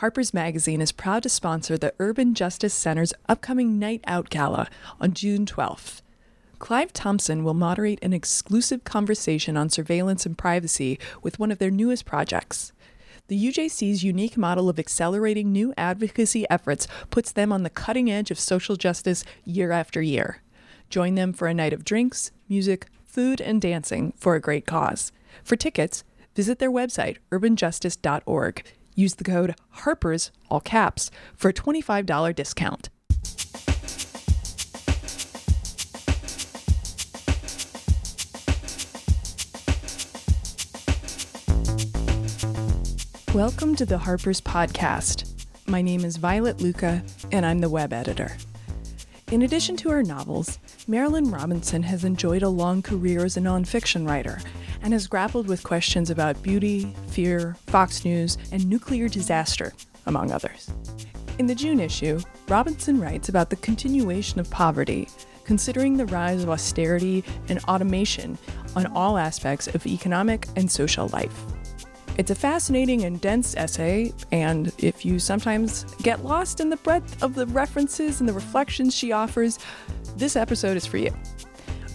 Harper's Magazine is proud to sponsor the Urban Justice Center's upcoming Night Out Gala on June 12th. Clive Thompson will moderate an exclusive conversation on surveillance and privacy with one of their newest projects. The UJC's unique model of accelerating new advocacy efforts puts them on the cutting edge of social justice year after year. Join them for a night of drinks, music, food, and dancing for a great cause. For tickets, visit their website, urbanjustice.org. Use the code HARPERS, all caps, for a $25 discount. Welcome to the Harper's Podcast. My name is Violet Lucca, and I'm the web editor. In addition to her novels, Marilynne Robinson has enjoyed a long career as a nonfiction writer and has grappled with questions about beauty, fear, Fox News, and nuclear disaster, among others. In the June issue, Robinson writes about the continuation of poverty, considering the rise of austerity and automation on all aspects of economic and social life. It's a fascinating and dense essay, and if you sometimes get lost in the breadth of the references and the reflections she offers, this episode is for you.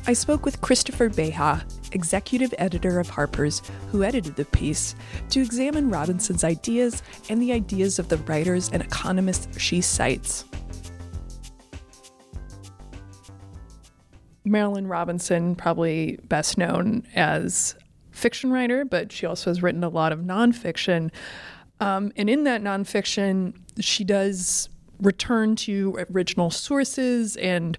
I spoke with Christopher Beha, executive editor of Harper's, who edited the piece, to examine Robinson's ideas and the ideas of the writers and economists she cites. Marilynne Robinson, probably best known as fiction writer, but she also has written a lot of nonfiction. Um, and in that nonfiction, she does return to original sources and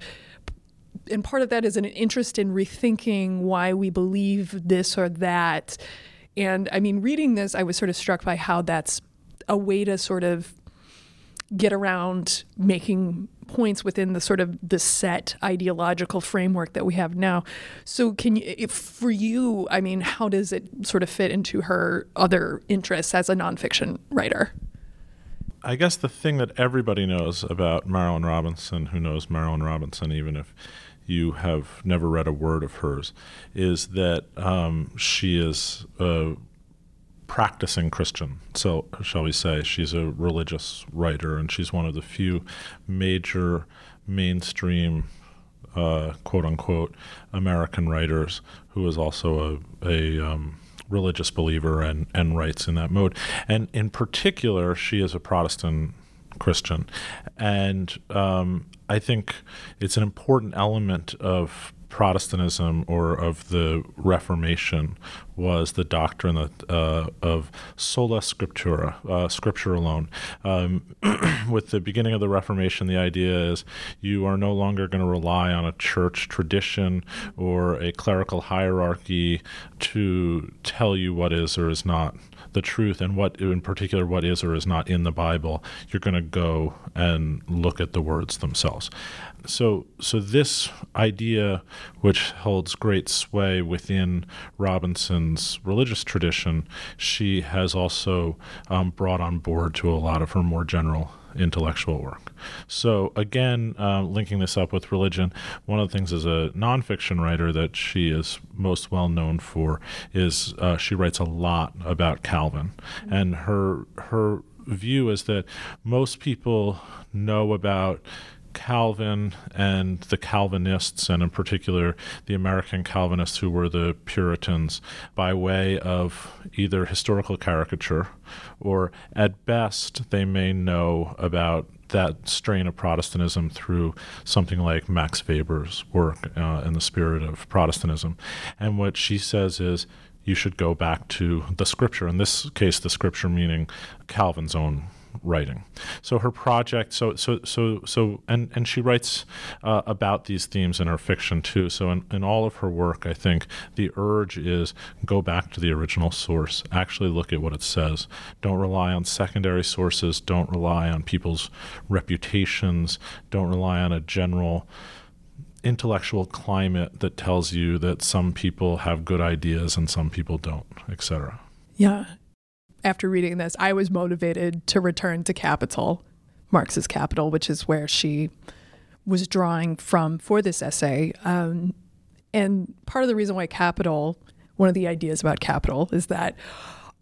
and part of that is an interest in rethinking why we believe this or that. And I mean, reading this, I was sort of struck by how that's a way to sort of get around making points within the sort of the set ideological framework that we have now. So can you for you, I mean, how does it sort of fit into her other interests as a nonfiction writer? I guess the thing that everybody knows about Marilynne Robinson, who knows Marilynne Robinson, even if you have never read a word of hers, is that um, she is a practicing Christian. So, shall we say, she's a religious writer, and she's one of the few major mainstream, uh, quote unquote, American writers who is also a, a um, religious believer and, and writes in that mode. And in particular, she is a Protestant Christian. And um, I think it's an important element of Protestantism or of the Reformation was the doctrine that, uh, of sola scriptura, uh, scripture alone. Um, with the beginning of the Reformation, the idea is you are no longer going to rely on a church tradition or a clerical hierarchy to tell you what is or is not the truth and what in particular what is or is not in the bible you're going to go and look at the words themselves so so this idea which holds great sway within religious tradition she has also um, brought on board to a lot of her more general intellectual work. So, again, uh, linking this up with religion, one of the things as a nonfiction writer that she is most well known for is uh, she writes a lot about Calvin. Mm-hmm. And her, her view is that most people know about Calvin and the Calvinists, and in particular the American Calvinists who were the Puritans, by way of either historical caricature or at best they may know about that strain of Protestantism through something like Max Weber's work uh, in the spirit of Protestantism. And what she says is you should go back to the scripture, in this case, the scripture meaning Calvin's own writing. So her project, so so so so, and and she writes uh, about these themes in her fiction too. So in, in all of her work, I think the urge is go back to the original source. Actually, look at what it says. Don't rely on secondary sources. Don't rely on people's reputations. Don't rely on a general intellectual climate that tells you that some people have good ideas and some people don't, etc. Yeah, after reading this, I was motivated to return to Capital, Marx's Capital, which is where she was drawing from for this essay. Um, and part of the reason why Capital, one of the ideas about Capital, is that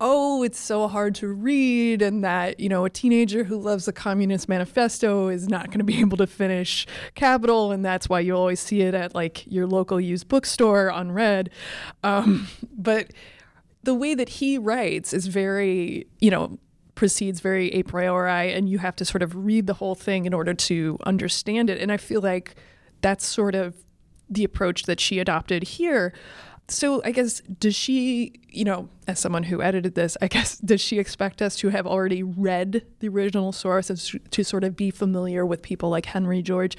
oh, it's so hard to read, and that, you know, a teenager who loves the Communist Manifesto is not going to be able to finish Capital, and that's why you always see it at like your local used bookstore unread. Um, but the way that he writes is very, you know, proceeds very a priori, and you have to sort of read the whole thing in order to understand it. And I feel like that's sort of the approach that she adopted here so I guess does she, you know, as someone who edited this, I guess does she expect us to have already read the original source and to sort of be familiar with people like Henry George,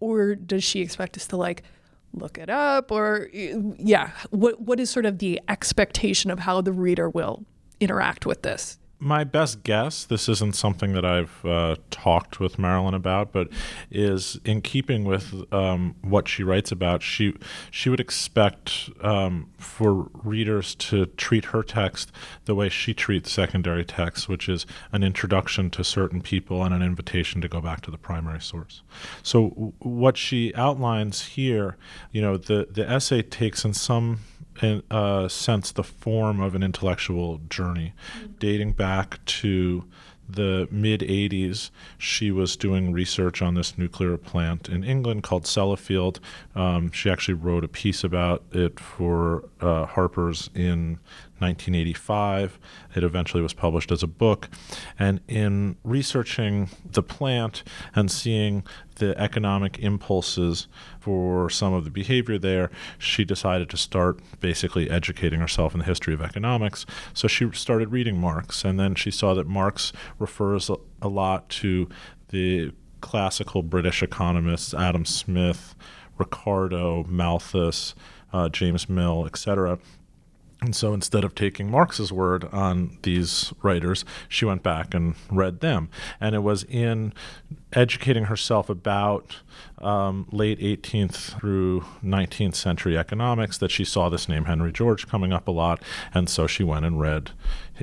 or does she expect us to like look it up, or yeah, what what is sort of the expectation of how the reader will interact with this? My best guess, this isn't something that I've uh, talked with Marilynne about, but is in keeping with um, what she writes about. She she would expect um, for readers to treat her text the way she treats secondary texts, which is an introduction to certain people and an invitation to go back to the primary source. So w- what she outlines here, you know, the the essay takes in some in a sense the form of an intellectual journey mm-hmm. dating back to the mid 80s, she was doing research on this nuclear plant in England called Sellafield. Um, she actually wrote a piece about it for uh, Harper's in 1985. It eventually was published as a book. And in researching the plant and seeing the economic impulses for some of the behavior there, she decided to start basically educating herself in the history of economics. So she started reading Marx, and then she saw that Marx refers a, lot to the classical British economists, Adam Smith, Ricardo, Malthus, uh, James Mill, etc. And so instead of taking Marx's word on these writers, she went back and read them. And it was in educating herself about um, late 18th through 19th century economics that she saw this name Henry George coming up a lot, and so she went and read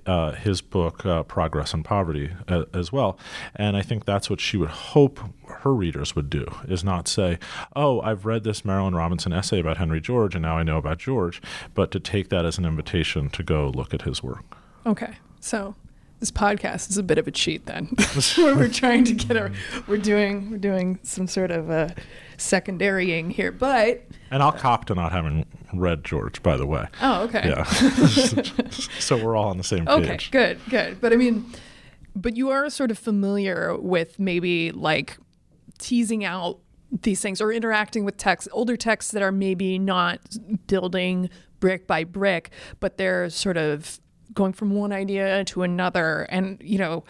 uh, his book uh, Progress and Poverty uh, as well. And I think that's what she would hope her readers would do: is not say, "Oh, I've read this Marilynne Robinson essay about Henry George, and now I know about George," but to take that as an invitation to go look at his work. Okay, so this podcast is a bit of a cheat then. Where we're trying to get our we're doing we're doing some sort of a secondarying here but and i'll cop to not having read george by the way. Oh okay. Yeah. So we're all on the same page. okay good good. But i mean but you are sort of familiar with maybe like teasing out these things or interacting with texts older texts that are maybe not building brick by brick but they're sort of going from one idea to another. And you know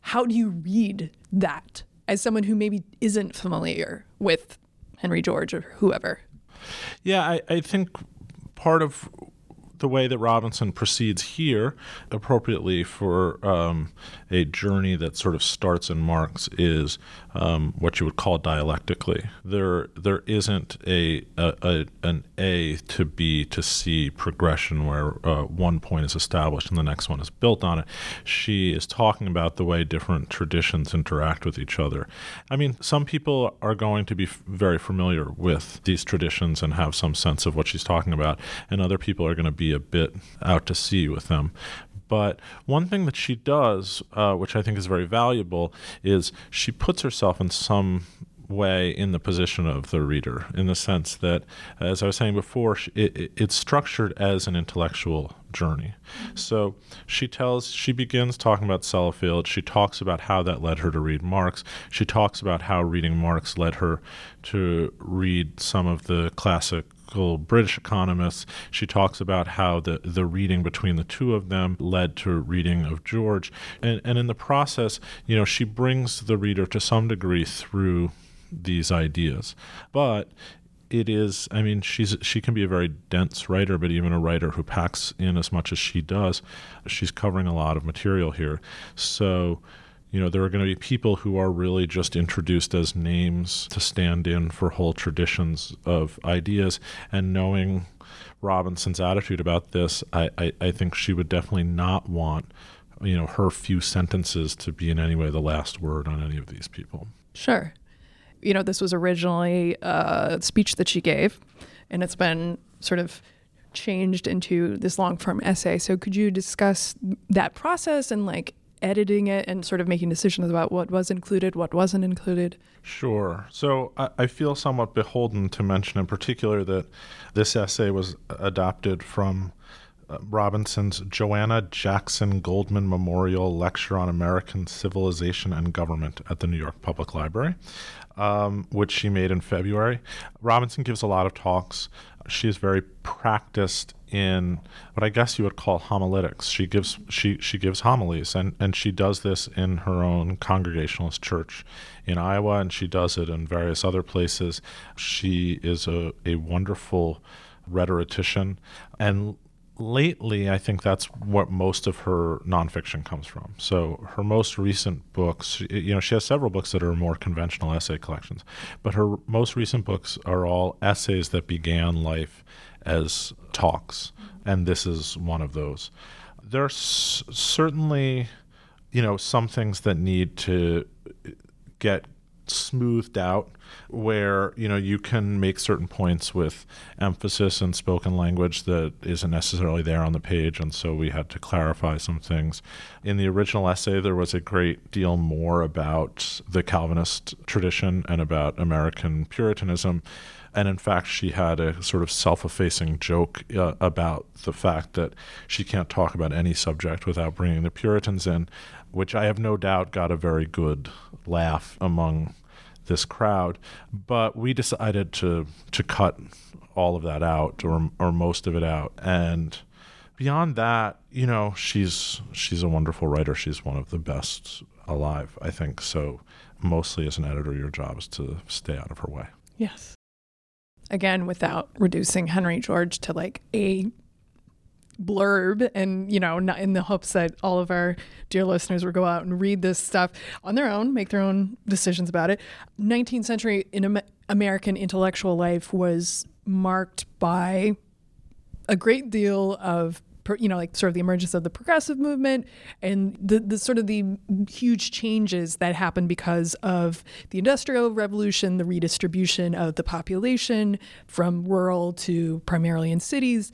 how do you read that as someone who maybe isn't familiar with henry george or whoever? Yeah i, I think part of the way that Robinson proceeds here, appropriately for um, a journey that sort of starts in Marx, is um, what you would call dialectically. There, there isn't a, a, a, an A to B to C progression where uh, one point is established and the next one is built on it. She is talking about the way different traditions interact with each other. I mean, some people are going to be f- very familiar with these traditions and have some sense of what she's talking about, and other people are going to be a bit out to sea with them. But one thing that she does, uh, which I think is very valuable, is she puts herself in some way in the position of the reader, in the sense that, as I was saying before, it, it's structured as an intellectual journey. So she tells, she begins talking about Sellafield. She talks about how that led her to read Marx. She talks about how reading Marx led her to read some of the classic British economists. She talks about how the, the reading between the two of them led to reading of George. And, and in the process, you know, she brings the reader to some degree through these ideas. But it is i mean she's she can be a very dense writer but even a writer who packs in as much as she does she's covering a lot of material here so you know, there are going to be people who are really just introduced as names to stand in for whole traditions of ideas. And knowing Robinson's attitude about this, I, I, I think she would definitely not want, you know, her few sentences to be in any way the last word on any of these people. Sure. You know, this was originally a speech that she gave, and it's been sort of changed into this long form essay. So could you discuss that process and like editing it and sort of making decisions about what was included, what wasn't included? Sure. So I, I, feel somewhat beholden to mention in particular that this essay was adopted from uh, Robinson's Joanna Jackson Goldman Memorial Lecture on American Civilization and Government at the New York Public Library, um, which she made in February. Robinson gives a lot of talks. She is very practiced in what I guess you would call homiletics. She gives she she gives homilies, and and she does this in her own Congregationalist church in Iowa, and she does it in various other places. She is a a wonderful rhetorician, and lately, I think that's what most of her nonfiction comes from. So her most recent books, you know, she has several books that are more conventional essay collections, but her most recent books are all essays that began life as talks, and this is one of those. There's certainly, you know, some things that need to get smoothed out where you know you can make certain points with emphasis and spoken language that isn't necessarily there on the page. And so we had to clarify some things. In the original essay there was a great deal more about the calvinist tradition and about american puritanism. And in fact, she had a sort of self effacing joke uh, about the fact that she can't talk about any subject without bringing the Puritans in, which I have no doubt got a very good laugh among this crowd. But we decided to to cut all of that out, or or most of it out, and beyond that, you know, she's she's a wonderful writer. She's one of the best alive, I think. So, mostly as an editor, your job is to stay out of her way. Yes. Again, without reducing Henry George to like a blurb and you know not in the hopes that all of our dear listeners will go out and read this stuff on their own make their own decisions about it. 19th century in american intellectual life was marked by a great deal of you know like sort of the emergence of the progressive movement and the, the sort of the huge changes that happened because of the industrial revolution the redistribution of the population from rural to primarily in cities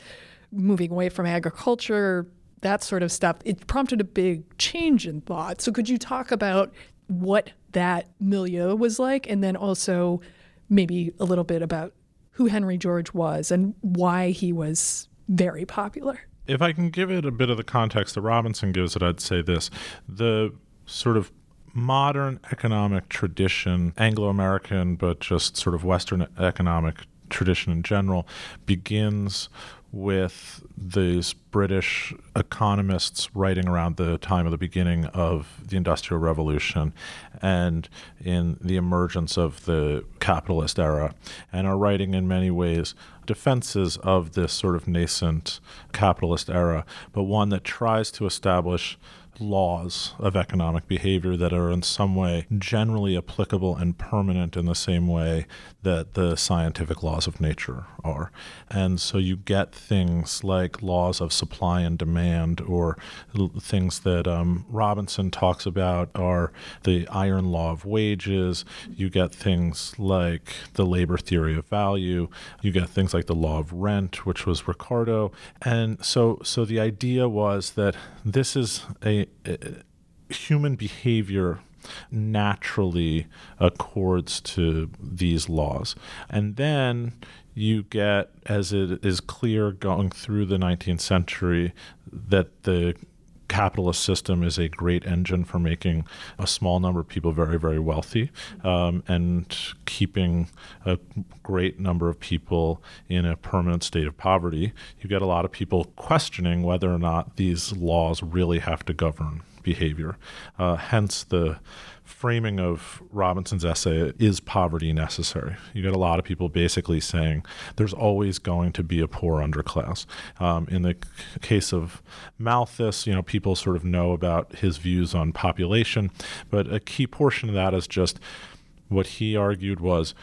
moving away from agriculture, that sort of stuff, it prompted a big change in thought. So, could you talk about what that milieu was like, and then also maybe a little bit about who Henry George was and why he was very popular? If I can give it a bit of the context that Robinson gives it, I'd say this the sort of modern economic tradition, Anglo American, but just sort of Western economic tradition in general, begins with these British economists writing around the time of the beginning of the Industrial Revolution and in the emergence of the capitalist era, and are writing in many ways defenses of this sort of nascent capitalist era, but one that tries to establish laws of economic behavior that are in some way generally applicable and permanent in the same way that the scientific laws of nature are. And so you get things like laws of supply and demand, or things that um, Robinson talks about are the iron law of wages. You get things like the labor theory of value. You get things like the law of rent, which was Ricardo. And so, so the idea was that this is a Uh, human behavior naturally accords to these laws. And then you get, as it is clear going through the 19th century, that the capitalist system is a great engine for making a small number of people very, very wealthy um, and keeping a great number of people in a permanent state of poverty. You get a lot of people questioning whether or not these laws really have to govern behavior. Uh, hence the framing of Robinson's essay is poverty necessary? You get a lot of people basically saying there's always going to be a poor underclass. Um, in the case of Malthus, you know, people sort of know about his views on population, but a key portion of that is just what he argued was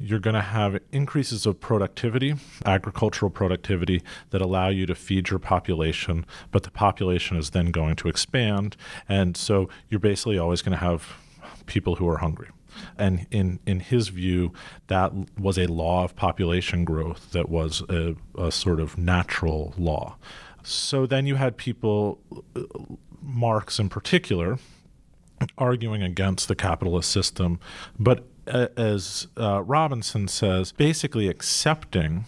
you're going to have increases of productivity, agricultural productivity, that allow you to feed your population, but the population is then going to expand. And so you're basically always going to have people who are hungry. And in, in his view, that was a law of population growth that was a, a sort of natural law. So then you had people, Marx in particular, arguing against the capitalist system, but uh, as uh, Robinson says, basically accepting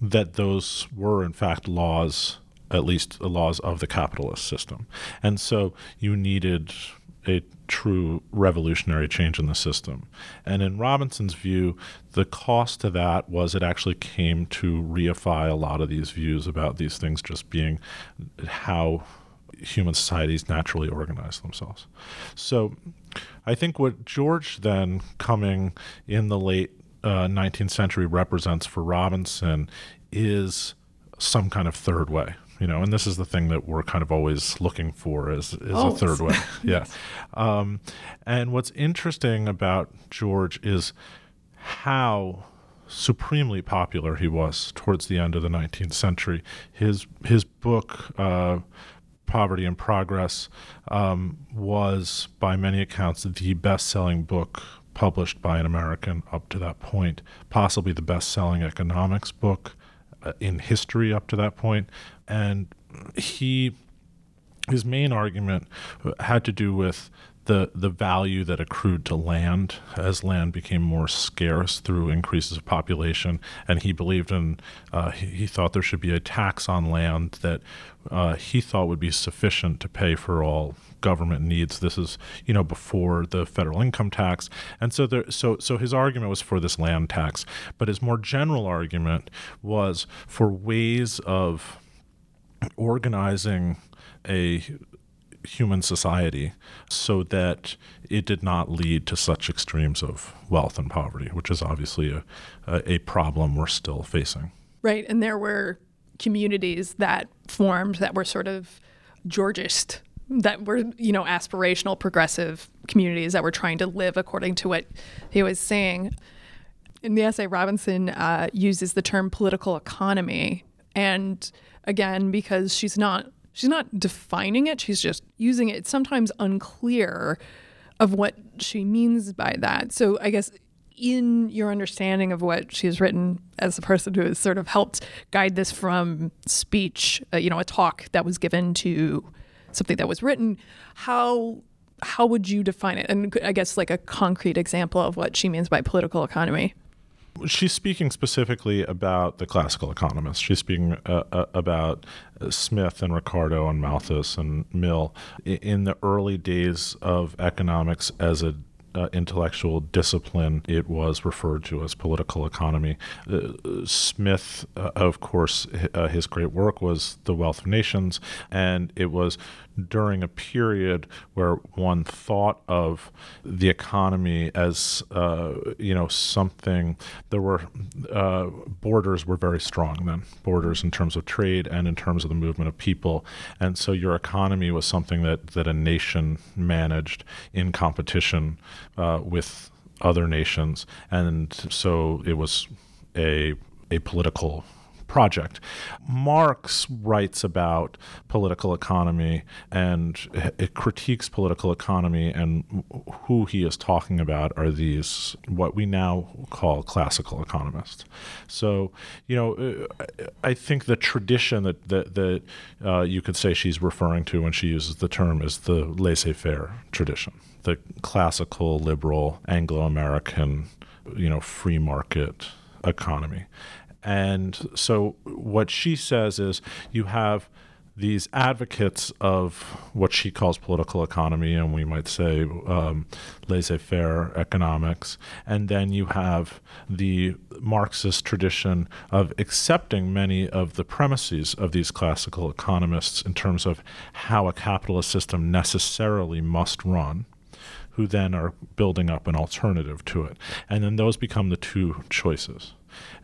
that those were in fact laws, at least the laws of the capitalist system. And so you needed a true revolutionary change in the system. And in Robinson's view, the cost to that was it actually came to reify a lot of these views about these things just being how human societies naturally organize themselves. So I think what George then coming in the late uh, 19th century represents for Robinson is some kind of third way you know and this is the thing that we're kind of always looking for is, is oh, a third way yeah. Um, and what's interesting about george is how supremely popular he was towards the end of the 19th century. His his book uh, Poverty and Progress um, was, by many accounts, the best selling book published by an American up to that point, possibly the best selling economics book in history up to that. And he, his main argument had to do with the the value that accrued to land as land became more scarce through increases of population, and he believed in uh, he, he, thought there should be a tax on land that uh, he thought would be sufficient to pay for all government needs. This is you know before the federal income tax, and so there so so his argument was for this land tax, but his more general argument was for ways of organizing a human society so that it did not lead to such extremes of wealth and poverty, which is obviously a, a, a problem we're still facing. Right. And there were communities that formed that were sort of Georgist, that were, you know, aspirational, progressive communities that were trying to live according to what he was saying. In the essay, Robinson uh, uses the term political economy. And again, because she's not she's not defining it, she's just using it. It's sometimes unclear of what she means by that. So I guess in your understanding of what she's written as a person who has sort of helped guide this from speech, uh, you know, a talk that was given to something that was written, how how would you define it? And I guess like a concrete example of what she means by political economy. She's speaking specifically about the classical economists. She's speaking uh, uh, about Smith and Ricardo and Malthus and Mill in the early days of economics as a uh, intellectual discipline, it was referred to as political economy. Uh, Smith, uh, of course, uh, his great work was The Wealth of Nations, and it was during a period where one thought of the economy as uh, you know something. There were uh, borders were very strong then, borders in terms of trade and in terms of the movement of people, and so your economy was something that that a nation managed in competition uh, with other nations, and so it was a a political project. Marx writes about political economy and it critiques political economy, and who he is talking about are these what we now call classical economists. So, you know, I think the tradition that that, that uh, you could say she's referring to when she uses the term is the laissez-faire tradition, the classical liberal Anglo-American, you know, free market economy. And so what she says is you have these advocates of what she calls political economy, and we might say um, laissez faire economics. And then you have the Marxist tradition of accepting many of the premises of these classical economists in terms of how a capitalist system necessarily must run who then are building up an alternative to it. And then those become the two choices.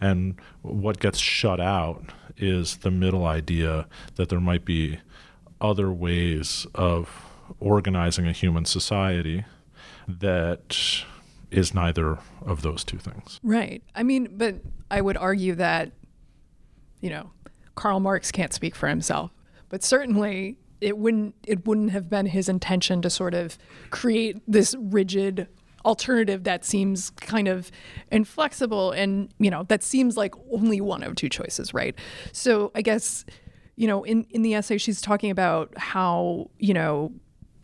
And what gets shut out is the middle idea that there might be other ways of organizing a human society that is neither of those two things. Right. I mean, but I would argue that, you know, Karl Marx can't speak for himself, but certainly it wouldn't it wouldn't have been his intention to sort of create this rigid alternative that seems kind of inflexible and you know that seems like only one of two choices right? So i guess you know in in the essay she's talking about how you know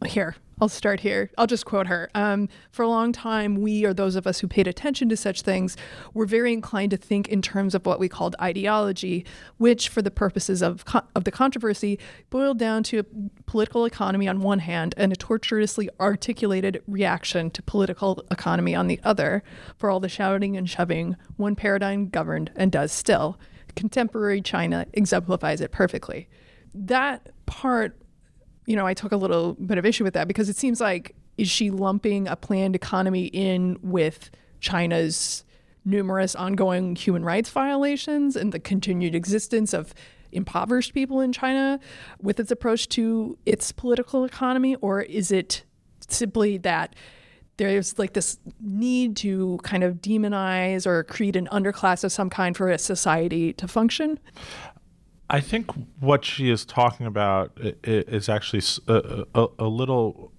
here I'll start here. I'll just quote her. Um, for a long time, we, or those of us who paid attention to such things, were very inclined to think in terms of what we called ideology, which, for the purposes of, co- of the controversy, boiled down to a political economy on one hand and a tortuously articulated reaction to political economy on the other. For all the shouting and shoving, one paradigm governed and does still. Contemporary China exemplifies it perfectly. That part you know, I took a little bit of issue with that because it seems like is she lumping a planned economy in with China's numerous ongoing human rights violations and the continued existence of impoverished people in China with its approach to its political economy or is it simply that there's like this need to kind of demonize or create an underclass of some kind for a society to function? I think what she is talking about is actually a, a, a, little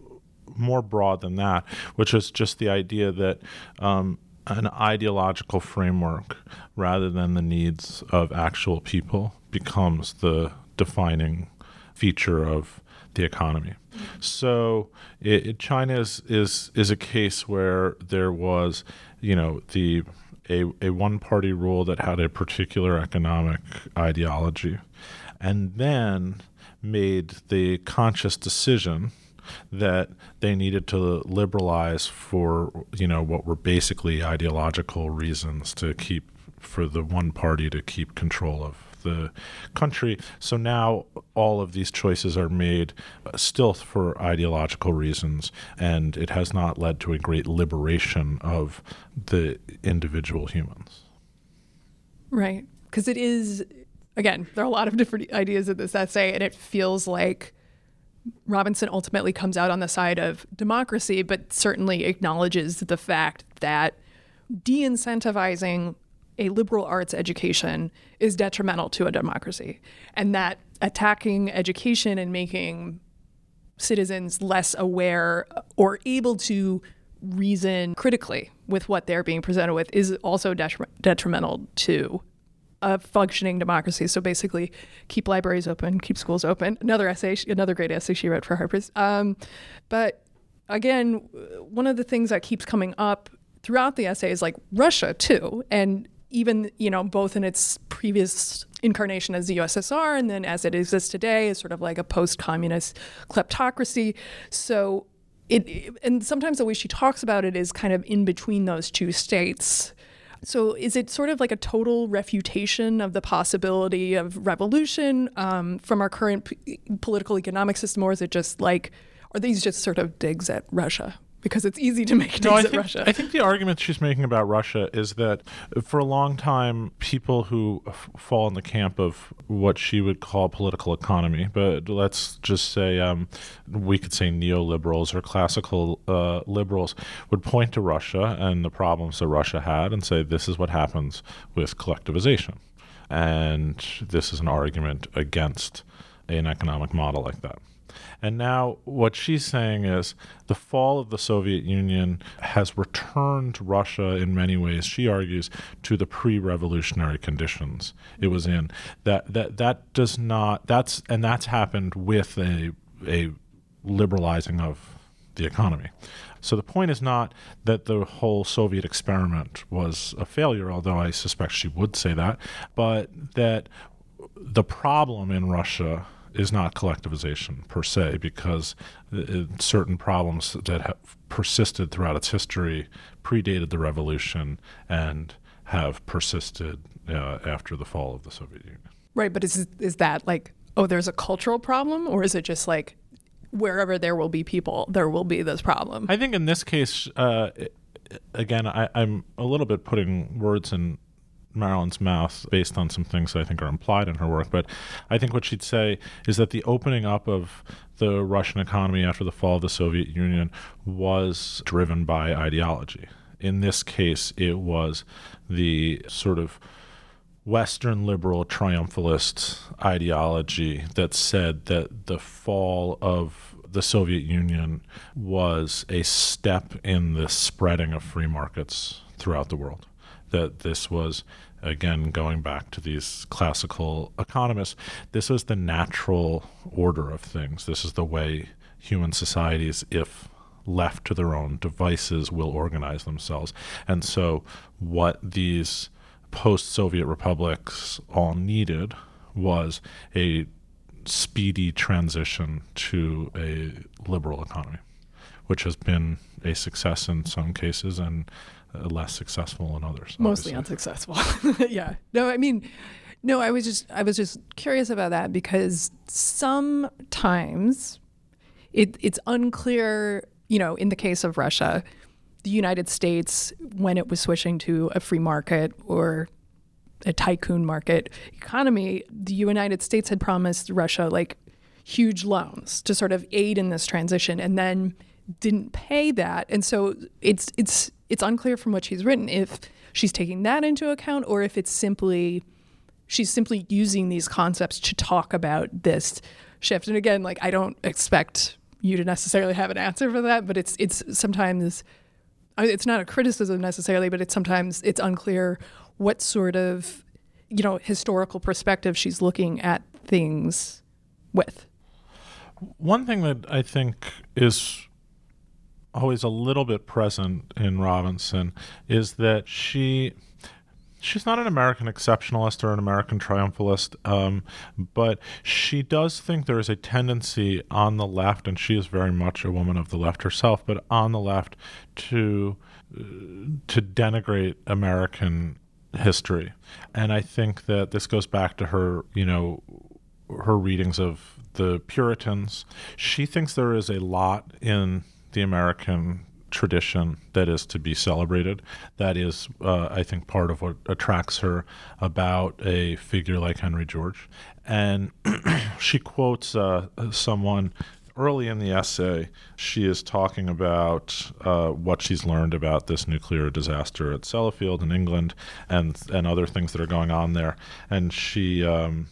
more broad than that, which is just the idea that um, an ideological framework rather than the needs of actual people becomes the defining feature of the economy. So it, China is, is is a case where there was, you know, the a, a one party rule that had a particular economic ideology, and then made the conscious decision that they needed to liberalize for you know what were basically ideological reasons to keep for the one party to keep control of the country. So now all of these choices are made uh, still for ideological reasons, and it has not led to a great liberation of the individual humans. Right. Because it is, again, there are a lot of different ideas in this essay, and it feels like Robinson ultimately comes out on the side of democracy, but certainly acknowledges the fact that de incentivizing a liberal arts education is detrimental to a democracy, and that attacking education and making citizens less aware or able to reason critically with what they're being presented with is also detri- detrimental to a functioning democracy. So basically, keep libraries open, keep schools open. Another essay, another great essay she wrote for Harper's. Um, but again, one of the things that keeps coming up throughout the essay is like Russia too, and even you know both in its previous incarnation as the USSR and then as it exists today as sort of like a post-communist kleptocracy. So it and sometimes the way she talks about it is kind of in between those two states. So is it sort of like a total refutation of the possibility of revolution um, from our current p- political economic system, or is it just like are these just sort of digs at Russia? Because it's easy to make no, I think, Russia. I think the argument she's making about Russia is that for a long time, people who f- fall in the camp of what she would call political economy, but let's just say um, we could say neoliberals or classical uh, liberals, would point to Russia and the problems that Russia had and say this is what happens with collectivization. And this is an argument against an economic model like that. And now, what she's saying is the fall of the Soviet Union has returned Russia in many ways, she argues, to the pre revolutionary conditions it was in. That, that, that does not, that's, and that's happened with a, a liberalizing of the economy. So the point is not that the whole Soviet experiment was a failure, although I suspect she would say that, but that the problem in Russia is not collectivization per se, because it, certain problems that have persisted throughout its history predated the revolution and have persisted uh, after the fall of the Soviet Union. Right, but is is that like oh, there's a cultural problem, or is it just like wherever there will be people, there will be this problem? I think in this case, uh, again, I, I'm a little bit putting words in Marilynne's mouth based on some things that I think are implied in her work. But I think what she'd say is that the opening up of the Russian economy after the fall of the Soviet Union was driven by ideology. In this case, it was the sort of Western liberal triumphalist ideology that said that the fall of the Soviet Union was a step in the spreading of free markets throughout the world. That this was, again, going back to these classical economists, this was the natural order of things. This is the way human societies, if left to their own devices, will organize themselves. And so, what these post Soviet republics all needed was a speedy transition to a liberal economy, which has been a success in some cases and Uh, less successful in others. Mostly obviously. unsuccessful. yeah. No, I mean, no, I was just I was just curious about that because sometimes it it's unclear, you know, in the case of Russia, the United States when it was switching to a free market or a tycoon market economy, the United States had promised Russia like huge loans to sort of aid in this transition and then didn't pay that. And so it's it's it's unclear from what she's written if she's taking that into account or if it's simply she's simply using these concepts to talk about this shift. And again, like I don't expect you to necessarily have an answer for that, but it's it's sometimes it's not a criticism necessarily, but it's sometimes it's unclear what sort of you know historical perspective she's looking at things with. One thing that I think is always a little bit present in Robinson is that she she's not an American exceptionalist or an American triumphalist, um, but she does think there is a tendency on the left, and she is very much a woman of the left herself, but on the left to uh, to denigrate American history, and I think that this goes back to her, you know, her readings of the Puritans. She thinks there is a lot in the American tradition that is to be celebrated. That is, uh, I think, part of what attracts her about a figure like Henry George. And she quotes uh, someone early in the essay. She is talking about uh, what she's learned about this nuclear disaster at Sellafield in England and and other things that are going on there. And she um,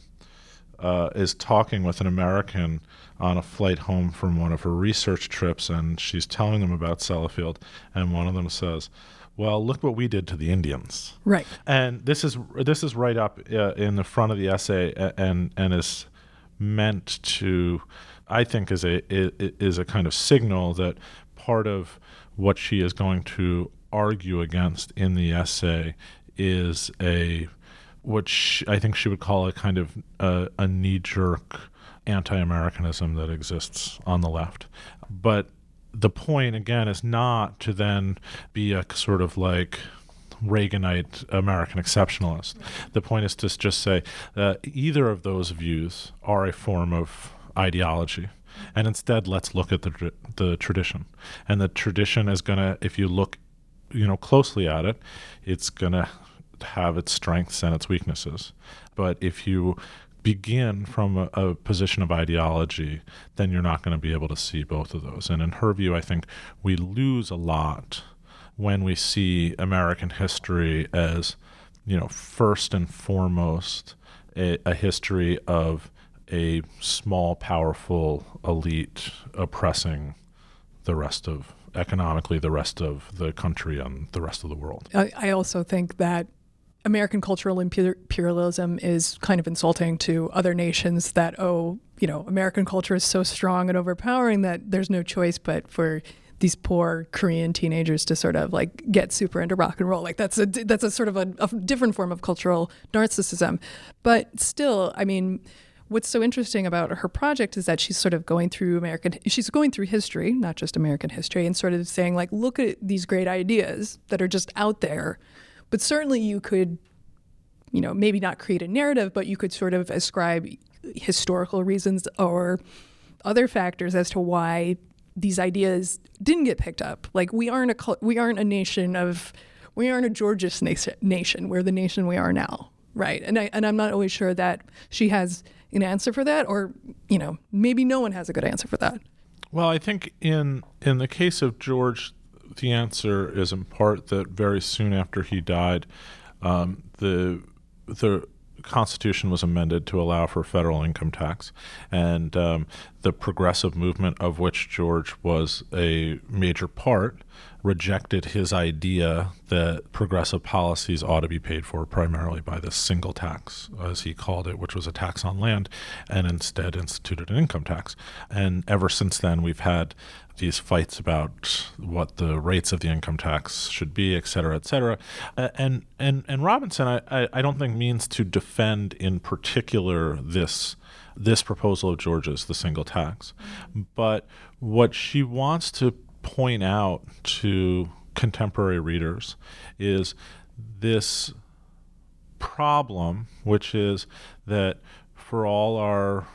uh, is talking with an American on a flight home from one of her research trips, and she's telling them about Sellafield, and one of them says, "Well, look what we did to the Indians." Right. And this is this is right up uh, in the front of the essay, and and is meant to, I think, is a is a kind of signal that part of what she is going to argue against in the essay is a which I think she would call a kind of uh, a knee jerk anti Americanism that exists on the left. But the point, again, is not to then be a sort of like Reaganite American exceptionalist. The point is to just say that either of those views are a form of ideology. And instead, let's look at the, the tradition. And the tradition is going to, if you look you know closely at it, it's going to have its strengths and its weaknesses. But if you begin from a, a, position of ideology, then you're not going to be able to see both of those. And in her view, I think we lose a lot when we see American history as, you know, first and foremost a, a history of a small, powerful elite oppressing the rest of economically the rest of the country and the rest of the world. I, I also think that American cultural imperialism is kind of insulting to other nations that, oh, you know, American culture is so strong and overpowering that there's no choice but for these poor Korean teenagers to sort of like get super into rock and roll. Like that's a that's a sort of a, a different form of cultural narcissism. But still, I mean, what's so interesting about her project is that she's sort of going through American she's going through history, not just American history, and sort of saying like, look at these great ideas that are just out there but certainly you could, you know, maybe not create a narrative, but you could sort of ascribe historical reasons or other factors as to why these ideas didn't get picked up. Like we aren't a we aren't a nation of we aren't a Georgist nation. We're the nation we are now, right? And I and I'm not always sure that she has an answer for that, or you know, maybe no one has a good answer for that. Well, I think in in the case of George, the answer is in part that very soon after he died, um, the the Constitution was amended to allow for federal income tax, and um, the progressive movement of which George was a major part rejected his idea that progressive policies ought to be paid for primarily by this single tax, as he called it, which was a tax on land, and instead instituted an income tax. And ever since then, we've had these fights about what the rates of the income tax should be, et cetera, et cetera. Uh, and and and Robinson, I, I don't think means to defend in particular this this proposal of George's, the single tax, but what she wants to point out to contemporary readers is this problem, which is that for all our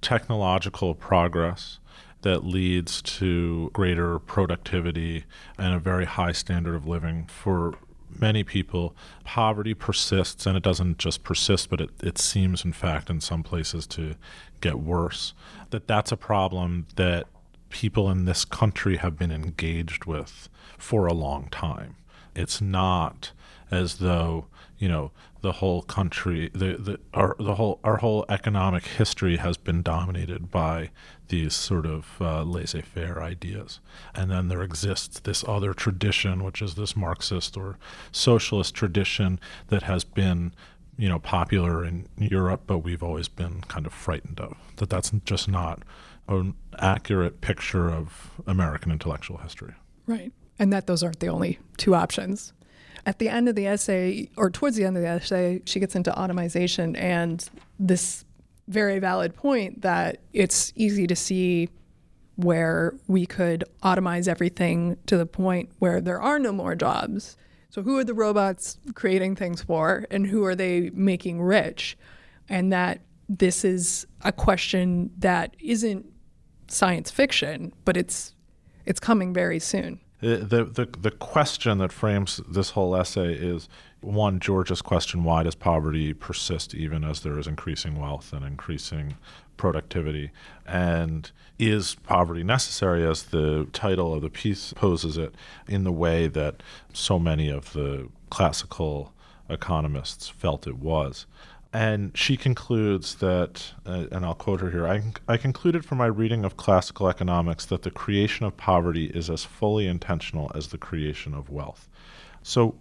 technological progress that leads to greater productivity and a very high standard of living for many people, poverty persists, and it doesn't just persist, but it, it seems, in fact, in some places to get worse. That that's a problem that people in this country have been engaged with for a long time. It's not as though you know the whole country, the the our the whole our whole economic history has been dominated by these sort of uh, laissez-faire ideas, and then there exists this other tradition, which is this Marxist or socialist tradition that has been you know popular in Europe, but we've always been kind of frightened of that. That's just not an accurate picture of American intellectual history. Right. And that those aren't the only two options. At the end of the essay, or towards the end of the essay, she gets into automation and this very valid point that it's easy to see where we could automize everything to the point where there are no more jobs. So, who are the robots creating things for, and who are they making rich? And that this is a question that isn't science fiction, but it's it's coming very soon. Uh, the, the the question that frames this whole essay is one George's question: Why does poverty persist even as there is increasing wealth and increasing productivity? And is poverty necessary, as the title of the piece poses it, in the way that so many of the classical economists felt it was? And she concludes that, uh, and I'll quote her here I, I concluded from my reading of classical economics that the creation of poverty is as fully intentional as the creation of wealth. So,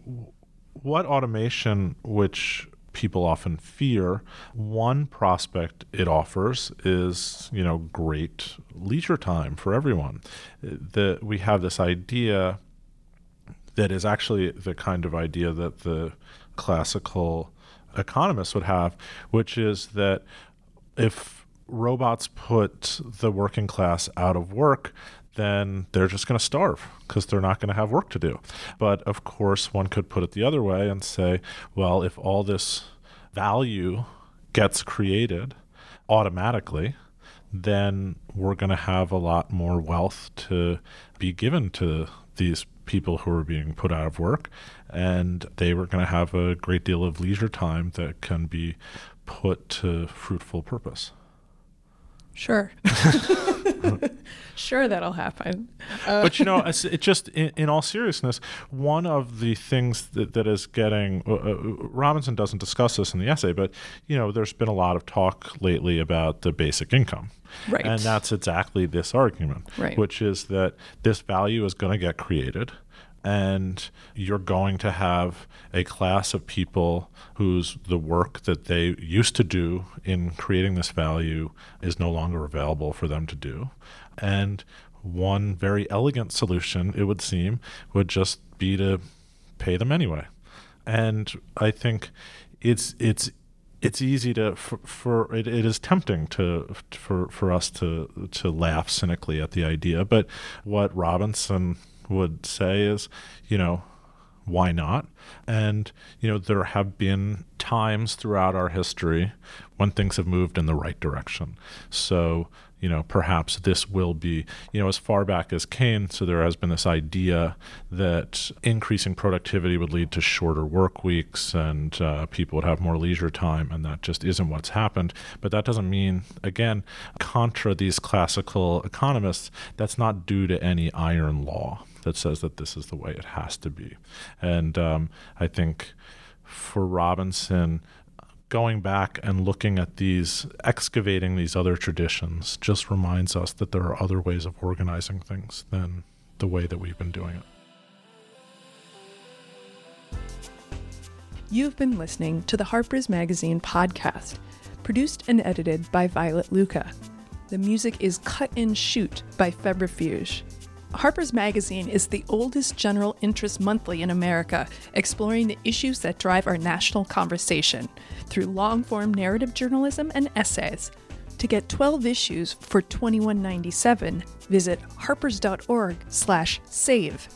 what automation, which people often fear, one prospect it offers is, you know, great leisure time for everyone. That we have this idea that is actually the kind of idea that the classical economists would have, which is that if robots put the working class out of work, then they're just going to starve because they're not going to have work to do. But of course, one could put it the other way and say, well, if all this value gets created automatically, then we're going to have a lot more wealth to be given to these people who are being put out of work, and they were going to have a great deal of leisure time that can be put to fruitful purpose. Sure. sure, that'll happen. Uh, but you know, it just in, in, all seriousness, one of the things that, that is getting uh, uh, Robinson doesn't discuss this in the essay, but you know, there's been a lot of talk lately about the basic income. Right. And that's exactly this argument, right. which is that this value is going to get created and you're going to have a class of people whose the work that they used to do in creating this value is no longer available for them to do. And one very elegant solution it would seem would just be to pay them anyway. And i think it's it's it's easy to for, for it, it is tempting to for for us to to laugh cynically at the idea but what robinson would say is you know why not and you know there have been times throughout our history when things have moved in the right direction so you know, perhaps this will be, you know, as far back as Keynes. So there has been this idea that increasing productivity would lead to shorter work weeks and uh, people would have more leisure time, and that just isn't what's happened. But that doesn't mean, again, contra these classical economists, that's not due to any iron law that says that this is the way it has to be. And um, I think for Robinson, going back and looking at these, excavating these other traditions, just reminds us that there are other ways of organizing things than the way that we've been doing it. You've been listening to the Harper's Magazine podcast, produced and edited by Violet Lucca. The music is Cut and Shoot by Febrifuge. Harper's Magazine is the oldest general interest monthly in America, exploring the issues that drive our national conversation through long form narrative journalism and essays. To get 12 issues for $21.97, visit harpers.org/save.